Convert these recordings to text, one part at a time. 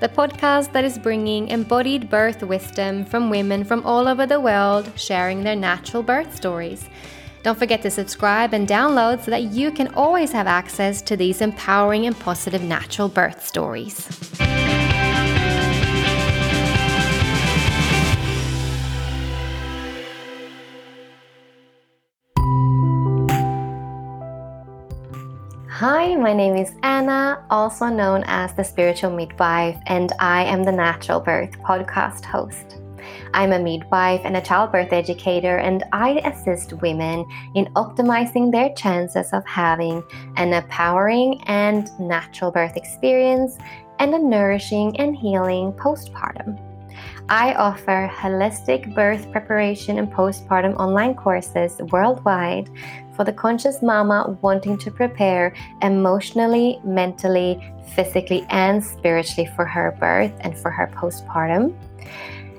the podcast that is bringing embodied birth wisdom from women from all over the world sharing their natural birth stories. Don't forget to subscribe and download so that you can always have access to these empowering and positive natural birth stories. Hi, my name is Anna, also known as the Spiritual Midwife, and I am the Natural Birth podcast host. I'm a midwife and a childbirth educator, and I assist women in optimizing their chances of having an empowering and natural birth experience and a nourishing and healing postpartum. I offer holistic birth preparation and postpartum online courses worldwide for the conscious mama wanting to prepare emotionally, mentally, physically, and spiritually for her birth and for her postpartum.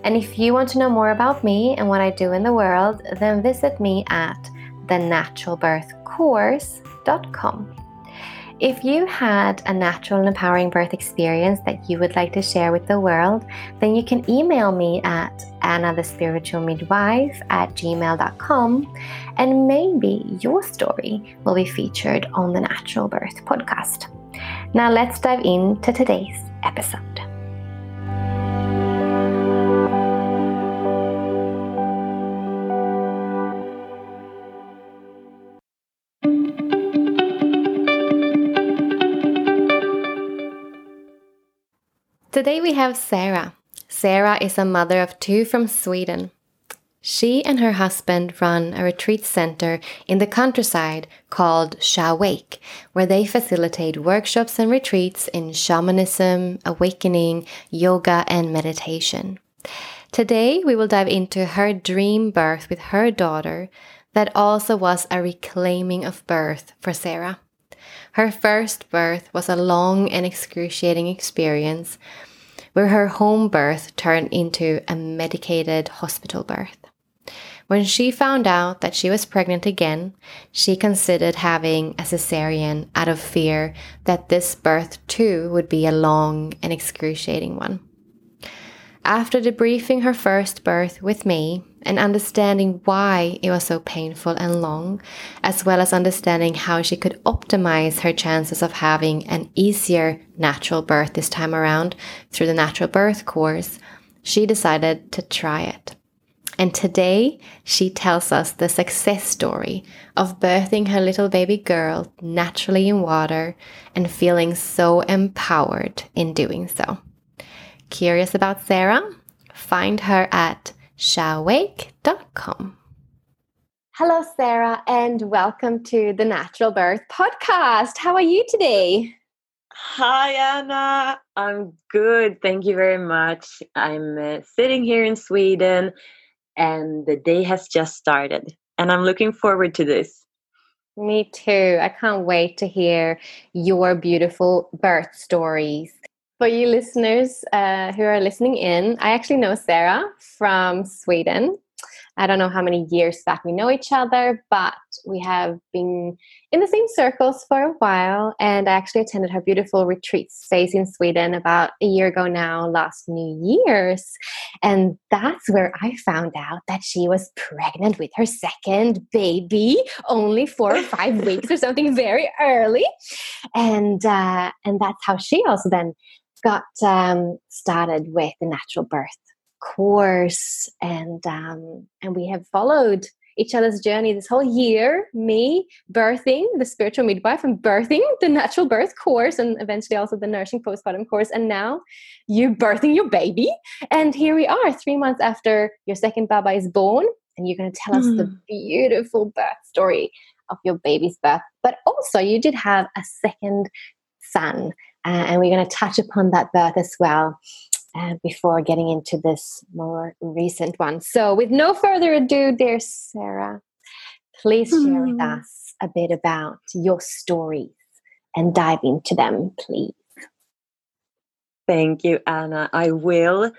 And if you want to know more about me and what I do in the world, then visit me at thenaturalbirthcourse.com. If you had a natural and empowering birth experience that you would like to share with the world, then you can email me at annathespiritualmidwife at gmail.com and maybe your story will be featured on the Natural Birth podcast. Now let's dive into today's episode. Today we have Sara. Sara is a mother of two from Sweden. She and her husband run a retreat center in the countryside called Shawake, where they facilitate workshops and retreats in shamanism, awakening, yoga, and meditation. Today, we will dive into her dream birth with her daughter, that also was a reclaiming of birth for Sara. Her first birth was a long and excruciating experience where her home birth turned into a medicated hospital birth. When she found out that she was pregnant again, she considered having a cesarean out of fear that this birth too would be a long and excruciating one. After debriefing her first birth with me and understanding why it was so painful and long, as well as understanding how she could optimize her chances of having an easier natural birth this time around through the natural birth course, she decided to try it. And today, she tells us the success story of birthing her little baby girl naturally in water and feeling so empowered in doing so. Curious about Sara? Find her at shawake.com. Hello, Sara, and welcome to the Natural Birth Podcast. How are you today? Hi, Anna. I'm good. Thank you very much. I'm uh, sitting here in Sweden, and the day has just started, and I'm looking forward to this. Me too. I can't wait to hear your beautiful birth stories. For you listeners uh, who are listening in, I actually know Sara from Sweden. I don't know how many years back we know each other, but we have been in the same circles for a while. And I actually attended her beautiful retreat space in Sweden about a year ago now, last New Year's. And that's where I found out that she was pregnant with her second baby, only four or five weeks or something very early. And uh, and that's how she also then got um, started with the natural birth course and um, and we have followed each other's journey this whole year me birthing the spiritual midwife and birthing the natural birth course and eventually also the nursing postpartum course and now you birthing your baby and here we are three months after your second baba is born and you're going to tell mm. us the hmm. beautiful birth story of your baby's birth but also you did have a second son uh, and we're going to touch upon that birth as well uh, before getting into this more recent one. So, with no further ado, dear Sara, please share with Hmm. us a bit about your stories and dive into them, please. Thank you, Anna. I will.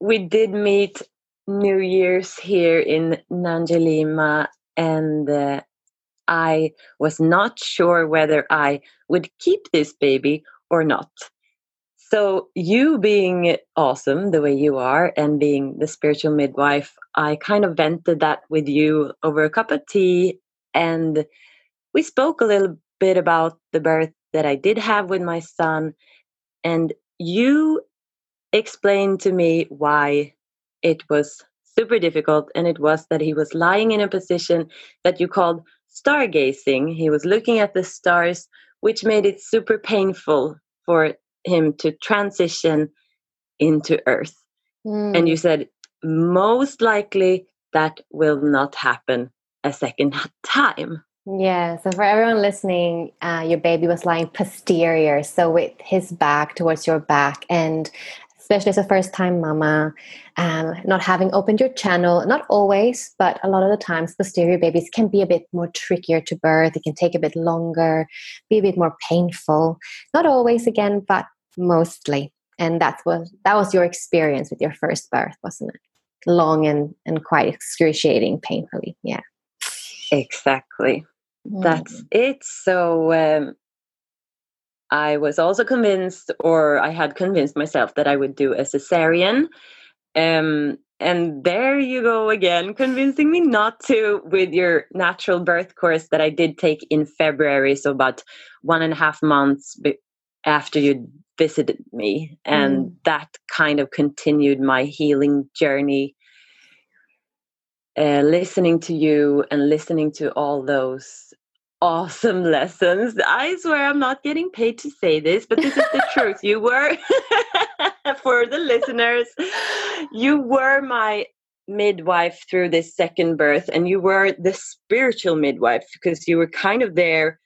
We did meet New Year's here in Nanjalima, and uh, I was not sure whether I would keep this baby or not. So, you being awesome the way you are and being the spiritual midwife, I kind of vented that with you over a cup of tea, and we spoke a little bit about the birth that I did have with my son. And you explained to me why it was super difficult and it was that he was lying in a position that you called stargazing he was looking at the stars which made it super painful for him to transition into earth. And you said most likely that will not happen a second time. Yeah, so for everyone listening, uh, your baby was lying posterior, so with his back towards your back, and especially as a first time mama, um, not having opened your channel, not always, but a lot of the times, posterior babies can be a bit more trickier to birth. It can take a bit longer, be a bit more painful. Not always, again, but mostly. And that's what that was your experience with your first birth, wasn't it? Long and, and quite excruciating, painfully. Yeah. exactly That's it. So um, I was also convinced, or I had convinced myself that I would do a cesarean. Um, and there you go again, convincing me not to with your natural birth course that I did take in February, so about one and a half months be- after you visited me. And that kind of continued my healing journey uh, listening to you and listening to all those awesome lessons. I swear I'm not getting paid to say this, but this is the truth. You were, for the listeners, you were my midwife through this second birth, and you were the spiritual midwife because you were kind of there,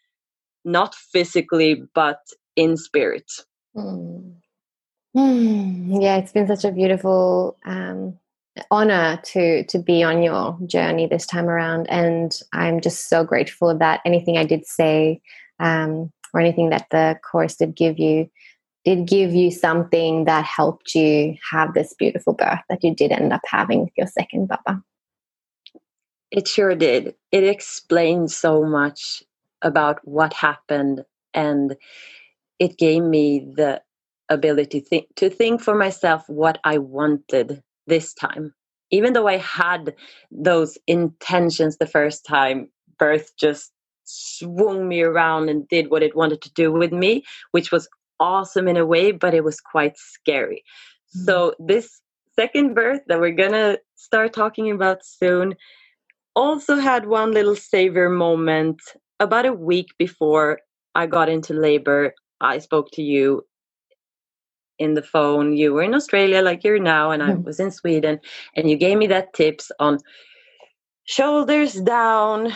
not physically, but in spirit. Mm. Mm, Yeah, it's been such a beautiful um, honor to to be on your journey this time around, and I'm just so grateful that anything I did say um, or anything that the course did give you did give you something that helped you have this beautiful birth that you did end up having with your second baba. It sure did. It explained so much about what happened, and it gave me the ability to think, to think for myself what I wanted this time. Even though I had those intentions the first time, birth just swung me around and did what it wanted to do with me, which was awesome in a way, but it was quite scary. Mm-hmm. So, this second birth that we're gonna start talking about soon also had one little savior moment about a week before I got into labor. I spoke to you in the phone. You were in Australia, like you're now, and I was in Sweden, and you gave me that tips on shoulders down,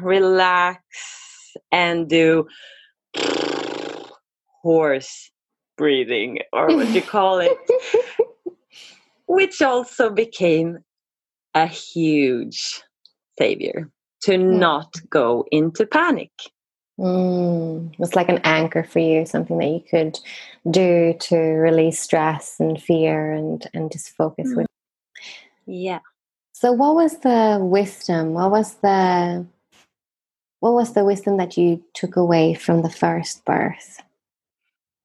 relax, and do horse breathing, or what you call it, which also became a huge savior to not go into panic. Mm, it's like an anchor for you, something that you could do to release stress and fear and and just focus Mm. with. Yeah. So, what was the wisdom? What was the what was the wisdom that you took away from the first birth?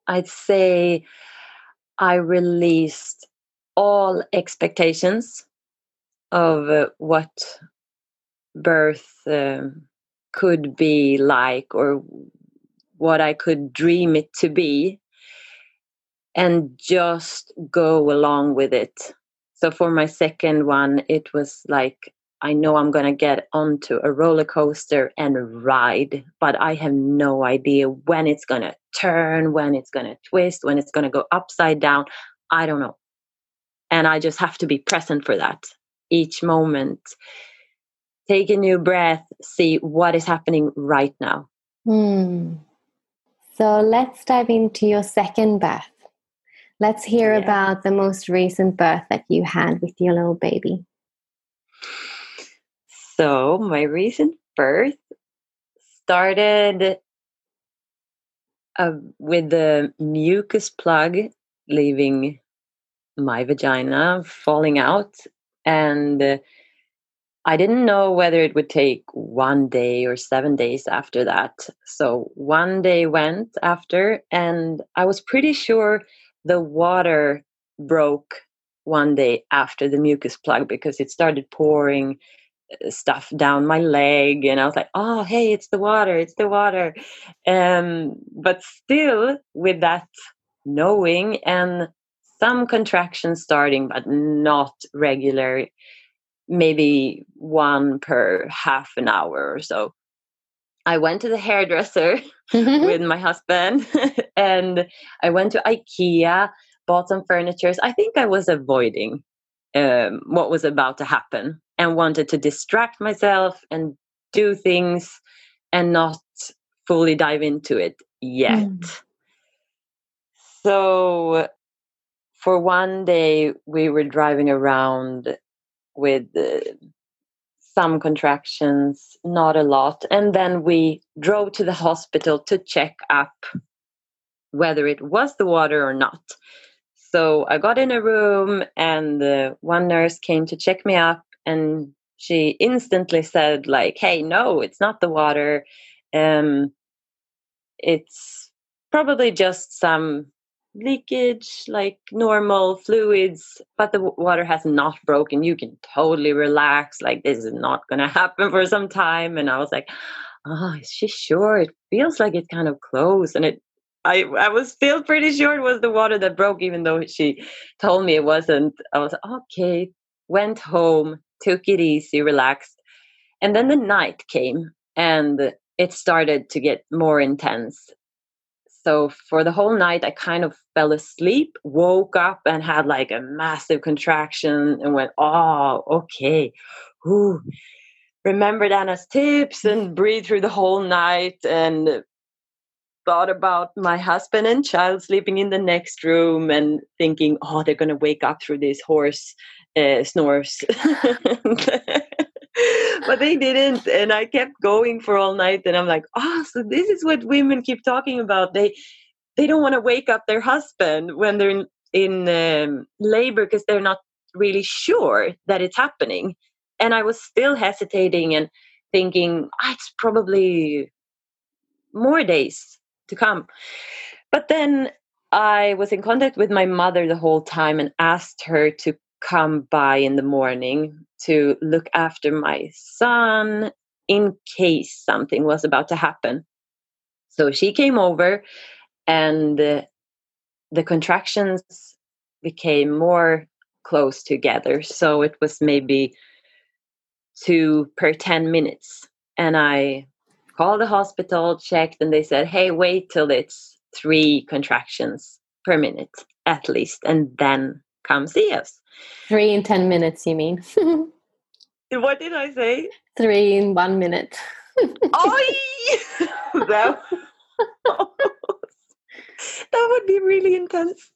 I'd say I released all expectations of uh, what birth um, could be like or what I could dream it to be and just go along with it. So for my second one, it was like, I know I'm going to get onto a roller coaster and ride, but I have no idea when it's going to turn, when it's going to twist, when it's going to go upside down. I don't know. And I just have to be present for that each moment. Take a new breath, see what is happening right now. Hmm. So let's dive into your second birth. Let's hear Yeah. about the most recent birth that you had with your little baby. So, my recent birth started uh, with the mucus plug leaving my vagina, falling out. And uh, I didn't know whether it would take one day or seven days after that. So, one day went after, and I was pretty sure the water broke one day after the mucus plug because it started pouring uh, stuff down my leg and i was like oh hey it's the water it's the water um but still with that knowing and some contractions starting but not regular maybe one per half an hour or so i went to the hairdresser with my husband and I went to IKEA, bought some furniture. I think I was avoiding um, what was about to happen and wanted to distract myself and do things and not fully dive into it yet. Mm. So for one day, we were driving around with uh, some contractions, not a lot. And then we drove to the hospital to check up whether it was the water or not. So I got in a room, and uh, one nurse came to check me up, and she instantly said, "Like, hey, no, it's not the water. Um, it's probably just some leakage, like normal fluids, but the water has not broken. You can totally relax. Like, this is not going to happen for some time." And I was like, "Oh, is she sure? It feels like it's kind of close." And it I I was still pretty sure it was the water that broke, even though she told me it wasn't. I was okay. Went home, took it easy, relaxed, and then the night came, and it started to get more intense. So for the whole night, I kind of fell asleep, woke up, and had like a massive contraction, and went, "Oh, okay." Ooh. Remembered Anna's tips and breathed through the whole night and thought about my husband and child sleeping in the next room and thinking, oh, they're going to wake up through this horse uh, snores. but they didn't. And I kept going for all night. And I'm like, oh, so this is what women keep talking about. They they don't want to wake up their husband when they're in, in um, labor because they're not really sure that it's happening. And I was still hesitating and thinking, ah, it's probably more days to come. But then I was in contact with my mother the whole time and asked her to come by in the morning to look after my son in case something was about to happen. So she came over and the contractions became more close together. So it was maybe two per 10 minutes. And I called the hospital, checked, and they said, hey, wait till it's three contractions per minute at least, and then come see us. Three in 10 minutes, you mean? What did I say? Three in one minute. Oi! that, that would be really intense.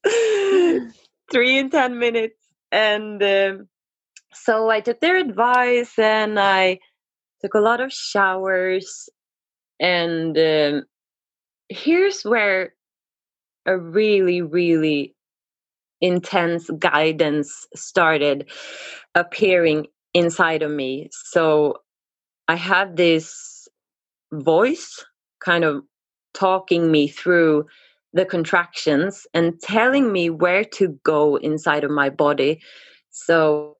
Three in 10 minutes. And um, so I took their advice and I took a lot of showers. And um, here's where a really, really intense guidance started appearing inside of me. So I had this voice kind of talking me through the contractions and telling me where to go inside of my body. So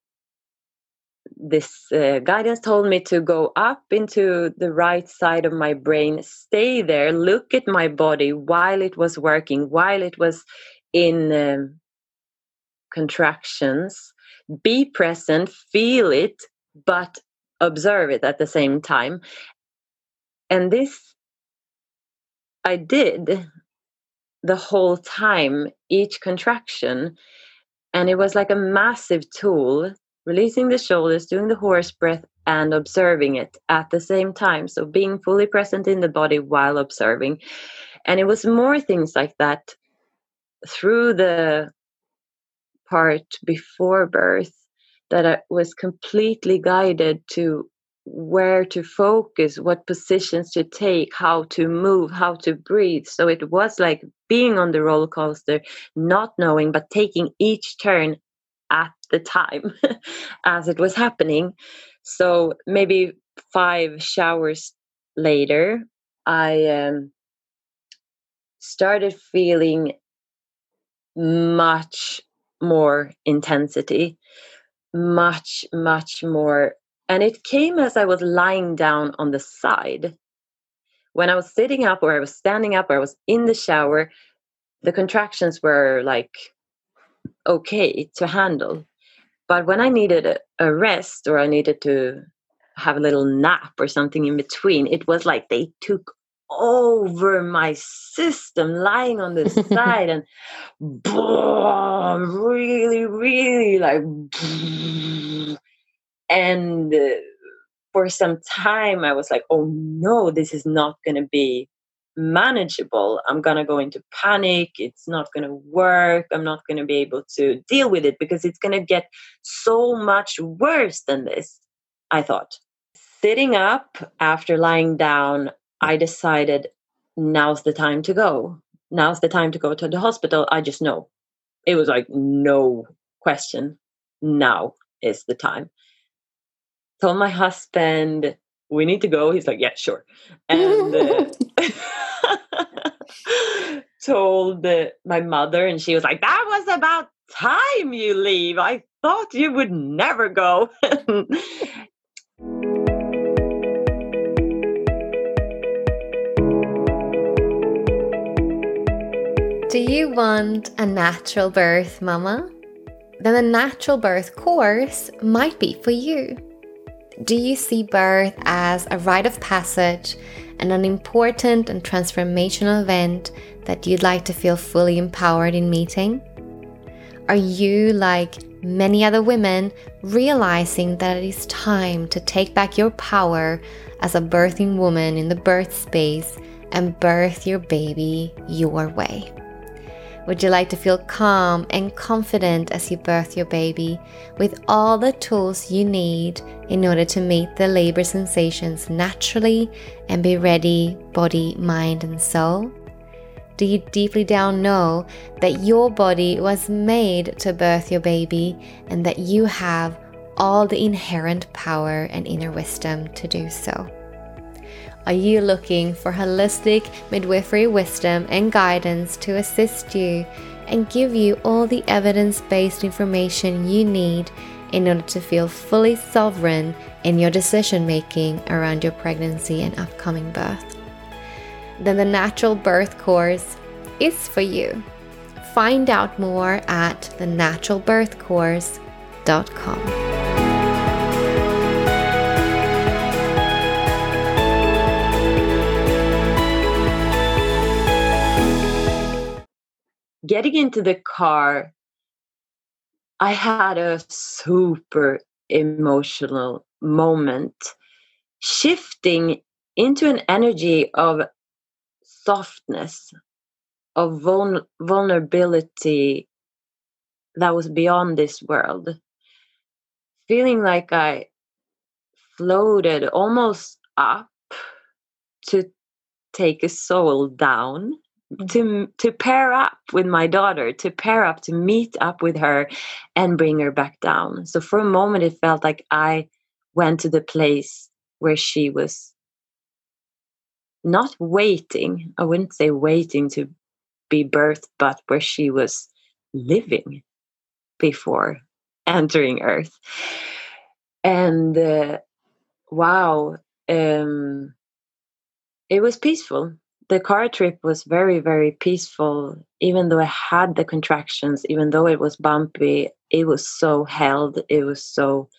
this uh, guidance told me to go up into the right side of my brain, stay there, look at my body while it was working, while it was in um, contractions, be present, feel it, but observe it at the same time. And this I did the whole time, each contraction. And it was like a massive tool, releasing the shoulders, doing the horse breath, and observing it at the same time. So being fully present in the body while observing. And it was more things like that through the part before birth that I was completely guided to where to focus, what positions to take, how to move, how to breathe. So it was like being on the roller coaster, not knowing, but taking each turn at the time as it was happening. So maybe five showers later, I um, started feeling much more intensity, much, much more. And it came as I was lying down on the side. When I was sitting up or I was standing up or I was in the shower, the contractions were like okay to handle. But when I needed a, rest or I needed to have a little nap or something in between, it was like they took over my system lying on the side and boom, really really like and uh, for some time i was like oh no this is not going to be manageable. I'm going to go into panic. It's not going to work. I'm not going to be able to deal with it because it's going to get so much worse than this i thought. Sitting up after lying down I decided now's the time to go. Now's the time to go to the hospital. I just know. It was like no question. Now is the time. Told my husband, we need to go. He's like, yeah, sure. And uh, told my mother, and she was like, that was about time you leave. I thought you would never go. Do you want a natural birth, Mama? Then the natural birth course might be for you. Do you see birth as a rite of passage and an important and transformational event that you'd like to feel fully empowered in meeting? Are you, like many other women, realizing that it is time to take back your power as a birthing woman in the birth space and birth your baby your way? Would you like to feel calm and confident as you birth your baby with all the tools you need in order to meet the labor sensations naturally and be ready, body, mind, and soul? Do you deeply down know that your body was made to birth your baby and that you have all the inherent power and inner wisdom to do so? Are you looking for holistic midwifery wisdom and guidance to assist you and give you all the evidence based information you need in order to feel fully sovereign in your decision making around your pregnancy and upcoming birth? Then the Natural Birth Course is for you. Find out more at thenaturalbirthcourse.com. getting into the car, I had a super emotional moment, shifting into an energy of softness, of vul- vulnerability that was beyond this world. Feeling like I floated almost up to take a soul down to to pair up with my daughter to pair up to meet up with her and bring her back down. So for a moment it felt like i went to the place where she was not waiting i wouldn't say waiting to be birthed but where she was living before entering earth. And uh, wow um, it was peaceful the car trip was very very peaceful. Even though i had the contractions even though it was bumpy it was so held it was so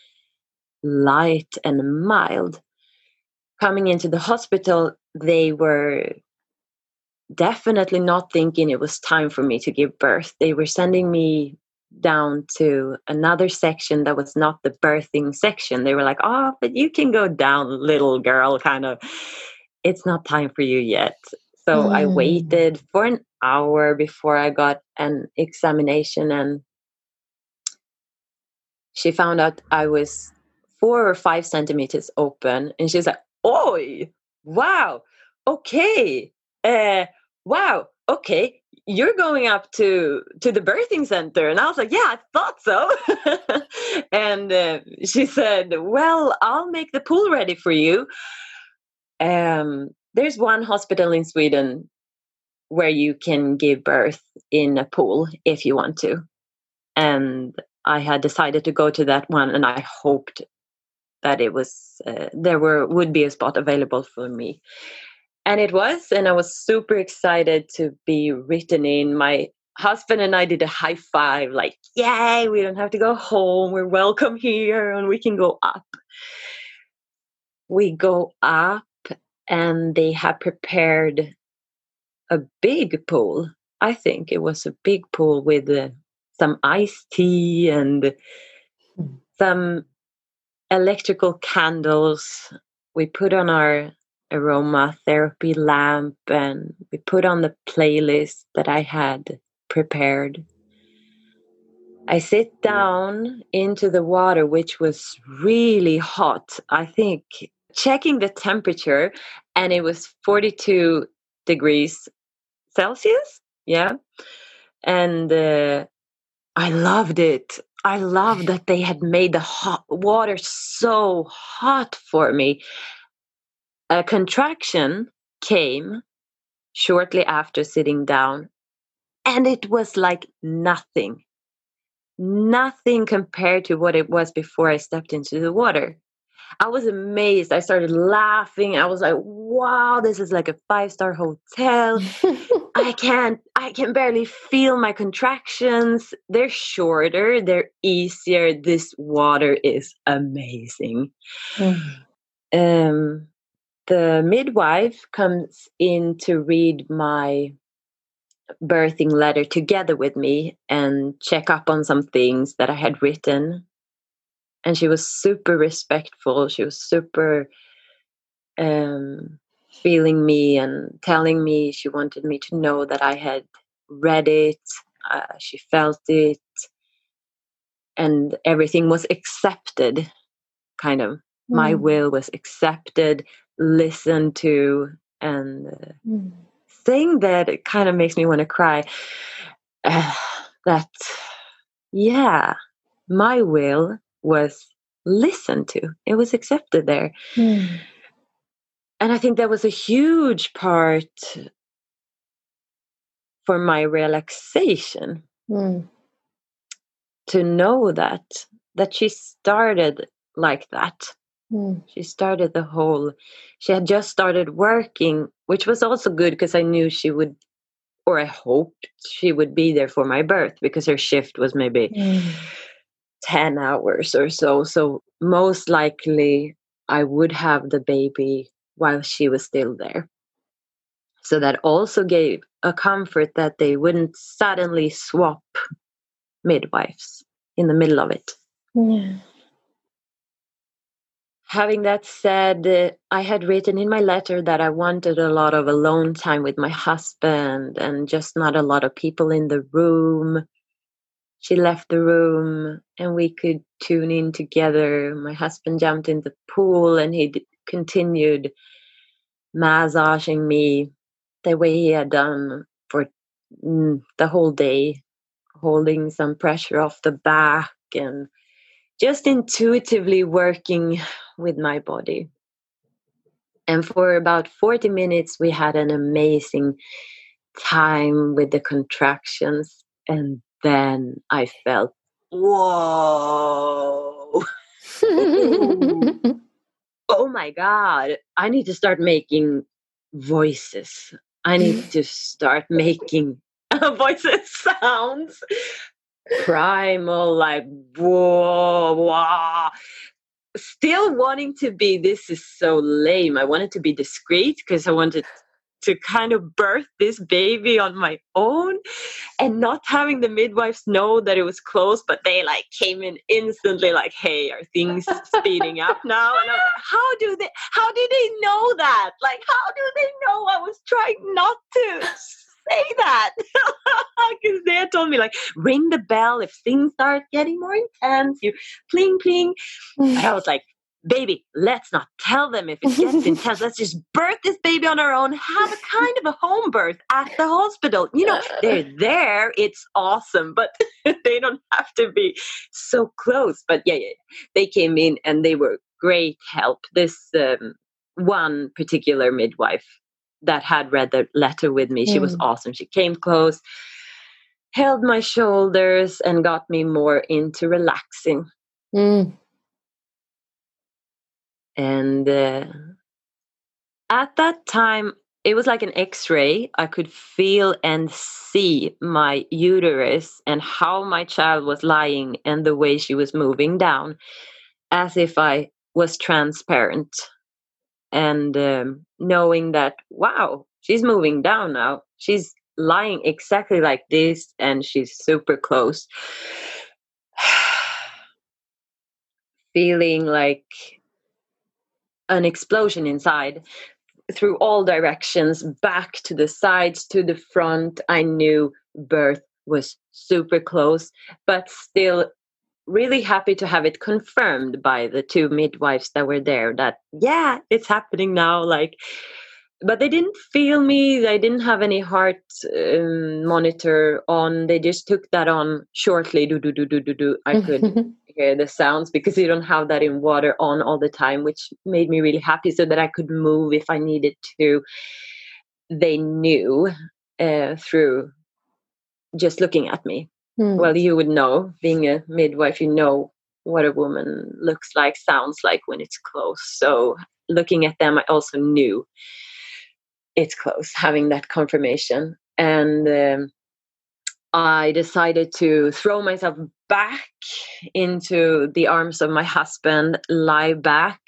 light and mild. Coming into the hospital they were definitely not thinking it was time for me to give birth. They were sending me down to another section that was not the birthing section. They were like oh but you can go down little girl kind of. It's not time for you yet. So I Mm. waited for an hour before I got an examination, and she found out I was four or five centimeters open, and she's like, "Oi, wow, okay, uh, wow, okay." You're going up to to the birthing center, and I was like, "Yeah, I thought so." and uh, she said, "Well, I'll make the pool ready for you." Um, there's one hospital in Sweden where you can give birth in a pool if you want to. And I had decided to go to that one, and I hoped that it was uh, there were would be a spot available for me, and it was. And I was super excited to be written in. My husband and I did a high five, like, "Yay! We don't have to go home. We're welcome here, and we can go up." We go up and they had prepared a big pool. I think it was a big pool with uh, some iced tea and some electrical candles. We put on our aromatherapy lamp and we put on the playlist that I had prepared. I sit down into the water, which was really hot. I think checking the temperature, and it was 42 degrees Celsius. Yeah. And uh, I loved it. I loved that they had made the hot water so hot for me. A contraction came shortly after sitting down, and it was like nothing. Nothing compared to what it was before I stepped into the water. I was amazed. I started laughing. I was like, wow, this is like a five star hotel. I can't, I can barely feel my contractions. They're shorter, they're easier. This water is amazing. Um, the midwife comes in to read my birthing letter together with me and check up on some things that I had written and she was super respectful she was super um, feeling me and telling me she wanted me to know that i had read it uh, she felt it and everything was accepted kind of my Mm. will was accepted listened to and uh, Mm. thing that it kind of makes me want to cry uh, that yeah my will was listened to it was accepted there Mm. and i think that was a huge part for my relaxation Mm. to know that that she started like that Mm. she started the whole she had just started working which was also good because i knew she would or i hoped she would be there for my birth because her shift was maybe Mm. 10 hours or so. So, most likely, I would have the baby while she was still there. So, that also gave a comfort that they wouldn't suddenly swap midwives in the middle of it. Yeah. Having that said, uh, I had written in my letter that I wanted a lot of alone time with my husband and just not a lot of people in the room. She left the room and we could tune in together. My husband jumped in the pool and he d- continued massaging me the way he had done for mm, the whole day, holding some pressure off the back and just intuitively working with my body. And for about 40 minutes, we had an amazing time with the contractions. And then I felt, whoa, oh my God, I need to start making voices. I need to start making voices sounds primal, like whoa, whoa. Still wanting to be, this is so lame. I wanted to be discreet because I wanted to kind of birth this baby on my own and not having the midwives know that it was close but they like came in instantly like hey are things speeding up now? And I'm like, how do they how do they know that? Like how do they know i was trying not to say that? Because they had told me like ring the bell if things start getting more intense you pling pling. And i was like baby, let's not tell them if it gets intense. Let's just birth this baby on our own, have a kind of a home birth at the hospital. You know, they're there, it's awesome, but they don't have to be so close. But yeah, yeah, they came in and they were great help. This um, one particular midwife that had read the letter with me, she mm. was awesome. She came close. Held my shoulders and got me more into relaxing. Mm and uh, at that time it was like an x-ray. I could feel and see my uterus and how my child was lying and the way she was moving down as if i was transparent. And um, knowing that wow she's moving down now. She's lying exactly like this and she's super close. Feeling like an explosion inside through all directions back to the sides to the front. I knew birth was super close but still really happy to have it confirmed by the two midwives that were there that yeah it's happening now like but they didn't feel me they didn't have any heart um, monitor on they just took that on shortly do do do do do do i could hear the sounds because you don't have that in water on all the time which made me really happy so that i could move if i needed to. They knew uh, through just looking at me. Mm. well you would know being a midwife you know what a woman looks like sounds like when it's close. So looking at them i also knew it's close having that confirmation. And um, i decided to throw myself back into the arms of my husband lie back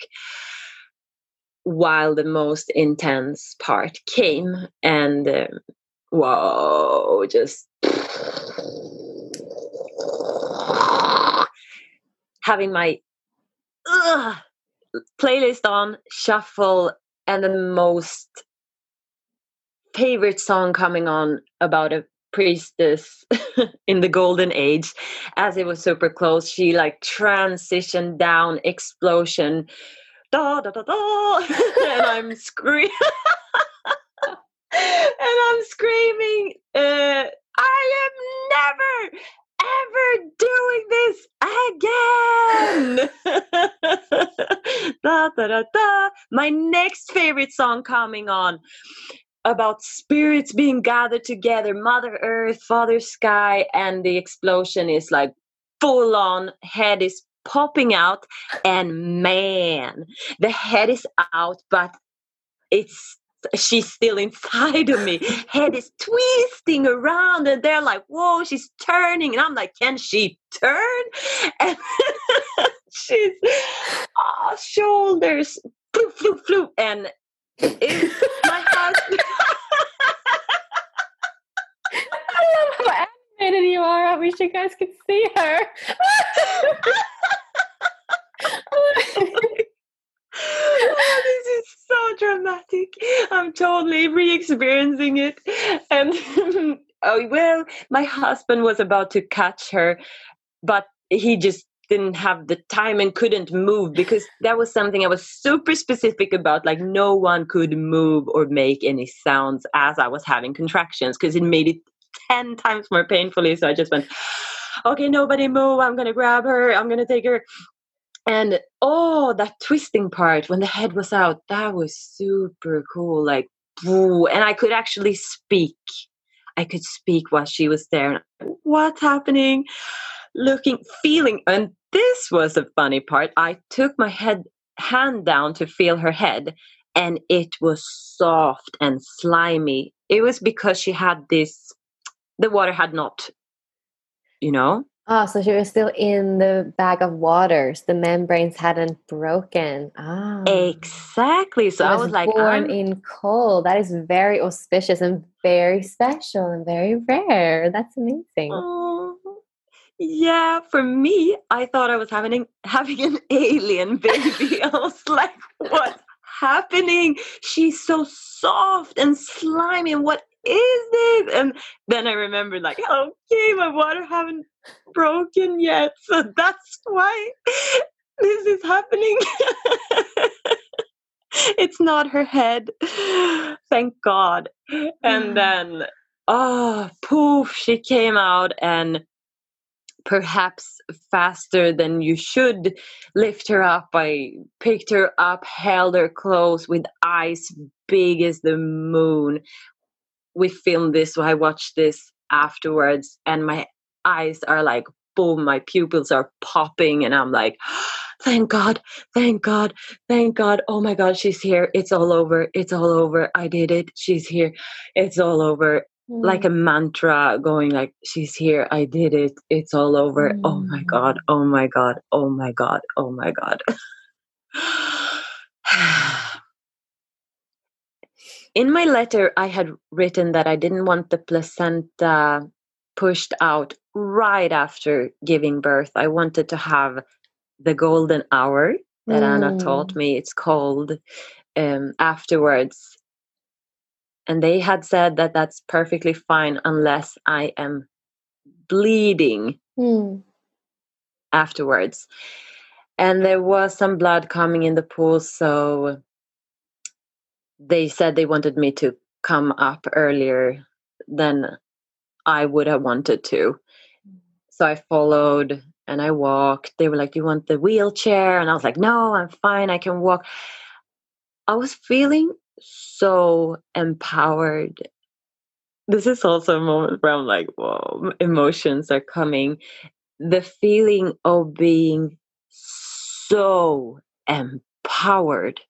while the most intense part came and um, whoa just having my uh, playlist on shuffle and the most favorite song coming on about a priestess in the golden age as it was super close she like transitioned down explosion da da da da and i'm screaming and i'm screaming uh, i am never ever doing this again. da, da, da, da. My next favorite song coming on about spirits being gathered together mother earth father sky and the explosion is like full on head is popping out and man the head is out but it's she's still inside of me head is twisting around and they're like whoa she's turning and i'm like can she turn and she's oh, shoulders floop floop floop and my husband. I love how animated you are. I wish you guys could see her. oh, this is so dramatic. I'm totally re experiencing it. And oh, well, my husband was about to catch her, but he just didn't have the time and couldn't move because that was something I was super specific about. Like, no one could move or make any sounds as I was having contractions because it made it 10 times more painfully. So I just went, okay, nobody move. I'm going to grab her. I'm going to take her. And oh, that twisting part when the head was out, that was super cool. Like, and I could actually speak. I could speak while she was there. What's happening? Looking, feeling, and this was the funny part. I took my head hand down to feel her head, and it was soft and slimy. It was because she had this. The water had not, you know, Oh, so she was still in the bag of waters. The membranes hadn't broken. Ah. Exactly. So She I was like, born I'm, in caul. That is very auspicious and very special and very rare. That's amazing. Oh, yeah, for me, I thought I was having having an alien baby. I was like, what's happening? She's so soft and slimy. And what is this? And then I remembered, like, oh, okay, my water haven't broken yet. So that's why this is happening. it's not her head. Thank God. And mm. then, oh, poof, she came out and perhaps faster than you should lift her up. I picked her up, held her close with eyes big as the moon. We filmed this, so I watched this afterwards, and my eyes are like, boom, my pupils are popping, and I'm like, thank God, thank God, thank God. Oh my God, she's here. It's all over. It's all over. I did it. She's here. It's all over like mm. a mantra going like she's here i did it it's all over oh my mm. god oh my god oh my god oh my god in my letter i had written that i didn't want the placenta pushed out right after giving birth i wanted to have the golden hour that anna taught me it's called um, afterwards and they had said that that's perfectly fine unless I am bleeding Mm. afterwards. And there was some blood coming in the pool, so they said they wanted me to come up earlier than I would have wanted to. Mm. So I followed and I walked. They were like, Do you want the wheelchair? And I was like, No, I'm fine. I can walk. I was feeling so empowered. This is also a moment where I'm like, whoa, emotions are coming. The feeling of being so empowered.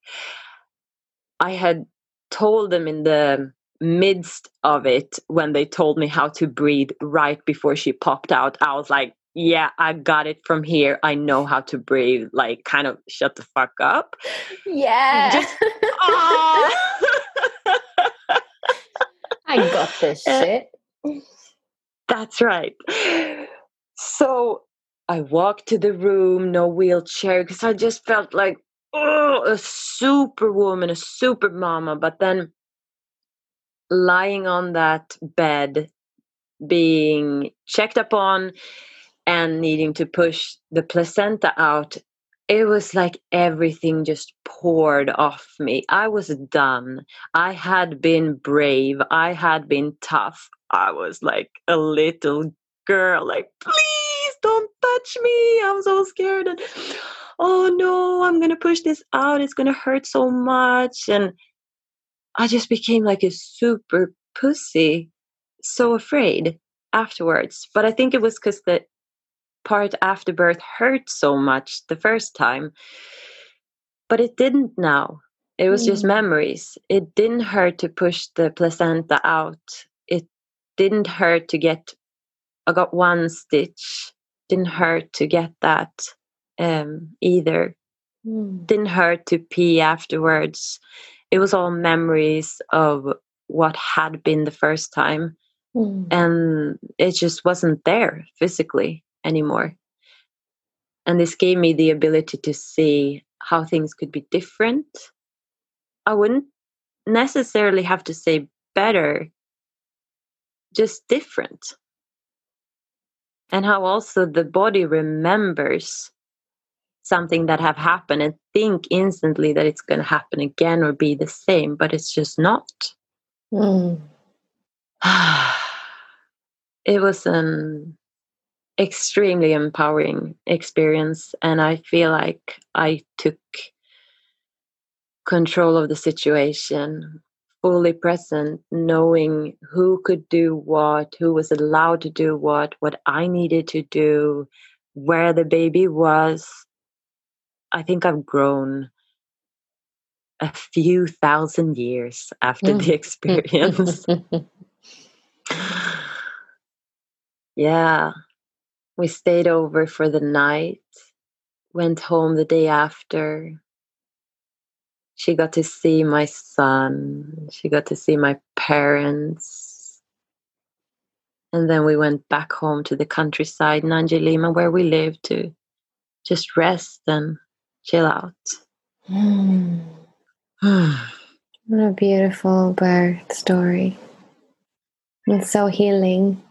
I had told them in the midst of it when they told me how to breathe right before she popped out. I was like, yeah, I got it from here. I know how to breathe. Like, kind of shut the fuck up. Yeah. Just-. I got this shit. That's right. So I walked to the room, no wheelchair, because I just felt like, oh, a superwoman, a super mama. But then lying on that bed, being checked upon and needing to push the placenta out, it was like everything just poured off me. I was done. I had been brave. I had been tough. I was like a little girl, like, please don't touch me. I'm so scared. And oh no, I'm going to push this out. It's going to hurt so much. And I just became like a super pussy, so afraid afterwards. But I think it was because the part after birth hurt so much the first time. But it didn't now. It was just Mm. memories. It didn't hurt to push the placenta out. It didn't hurt to get, I got one stitch. Didn't hurt to get that um, either. Mm. Didn't hurt to pee afterwards. It was all memories of what had been the first time Mm. and it just wasn't there physically anymore. And this gave me the ability to see how things could be different. I wouldn't necessarily have to say better, just different. And how also the body remembers something that have happened and think instantly that it's going to happen again or be the same, but it's just not. Mm. it was an extremely empowering experience and i feel like i took control of the situation fully present knowing who could do what who was allowed to do what what i needed to do where the baby was i think i've grown a few thousand years after the mm. experience yeah We stayed over for the night, went home the day after. She got to see my son, she got to see my parents. And then we went back home to the countryside in Angelima where we live to just rest and chill out. Mm. what a beautiful birth story. It's so healing.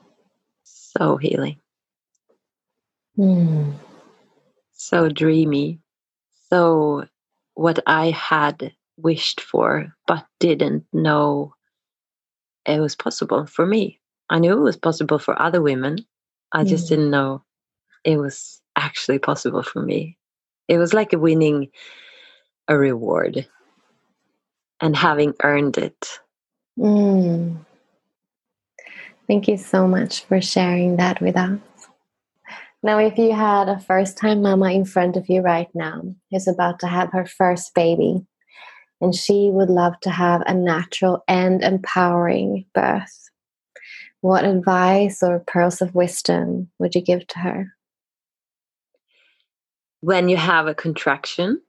So healing. Mm. So dreamy. So what I had wished for but didn't know it was possible for me. I knew it was possible for other women. I just Mm. didn't know it was actually possible for me. It was like winning a reward and having earned it. Mm. Thank you so much for sharing that with us. Now, if you had a first time mama in front of you right now who's about to have her first baby, and she would love to have a natural and empowering birth, what advice or pearls of wisdom would you give to her? When you have a contraction,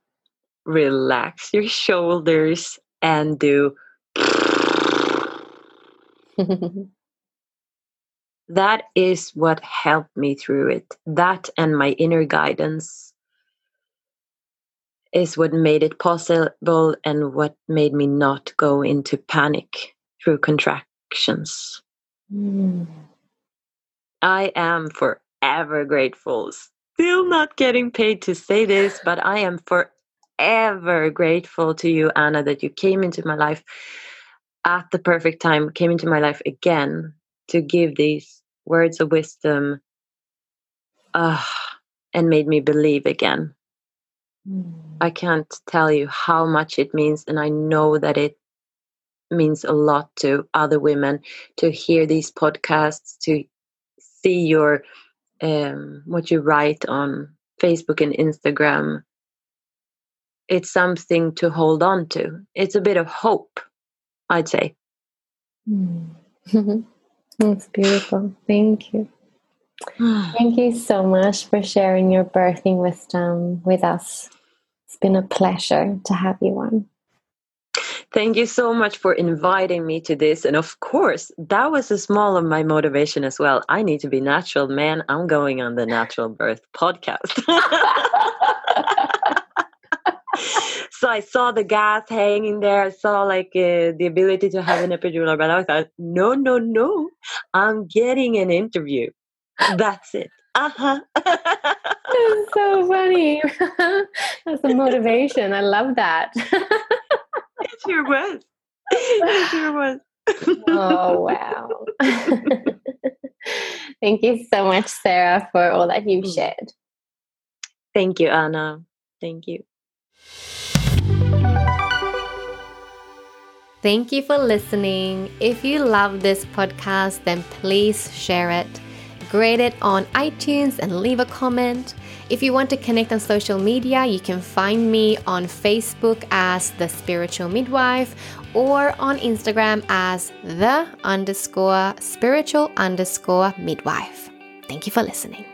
relax your shoulders and do that is what helped me through it. That and my inner guidance is what made it possible and what made me not go into panic through contractions. Mm. I am forever grateful. Still not getting paid to say this, but I am forever grateful to you, Anna, that you came into my life at the perfect time, came into my life again to give these words of wisdom uh, and made me believe again. Mm. I can't tell you how much it means, and I know that it means a lot to other women to hear these podcasts, to see your um, what you write on Facebook and Instagram. It's something to hold on to. It's a bit of hope, I'd say. Mm. That's beautiful. Thank you. Thank you so much for sharing your birthing wisdom with us. It's been a pleasure to have you on. Thank you so much for inviting me to this. And of course, that was a small of my motivation as well. I need to be natural, man. I'm going on the Natural Birth podcast. so I saw the gas hanging there. I saw like uh, the ability to have an epidural, but I thought, no, no, no. I'm getting an interview. That's it. Uh huh. That's so funny. That's a motivation. I love that. it sure was. It sure was. oh, wow. Thank you so much, Sara, for all that you've mm. shared. Thank you, Anna. Thank you. Thank you for listening. If you love this podcast, then please share it. Grade it on iTunes and leave a comment. If you want to connect on social media, you can find me on Facebook as The Spiritual Midwife or on Instagram as The underscore spiritual underscore midwife. Thank you for listening.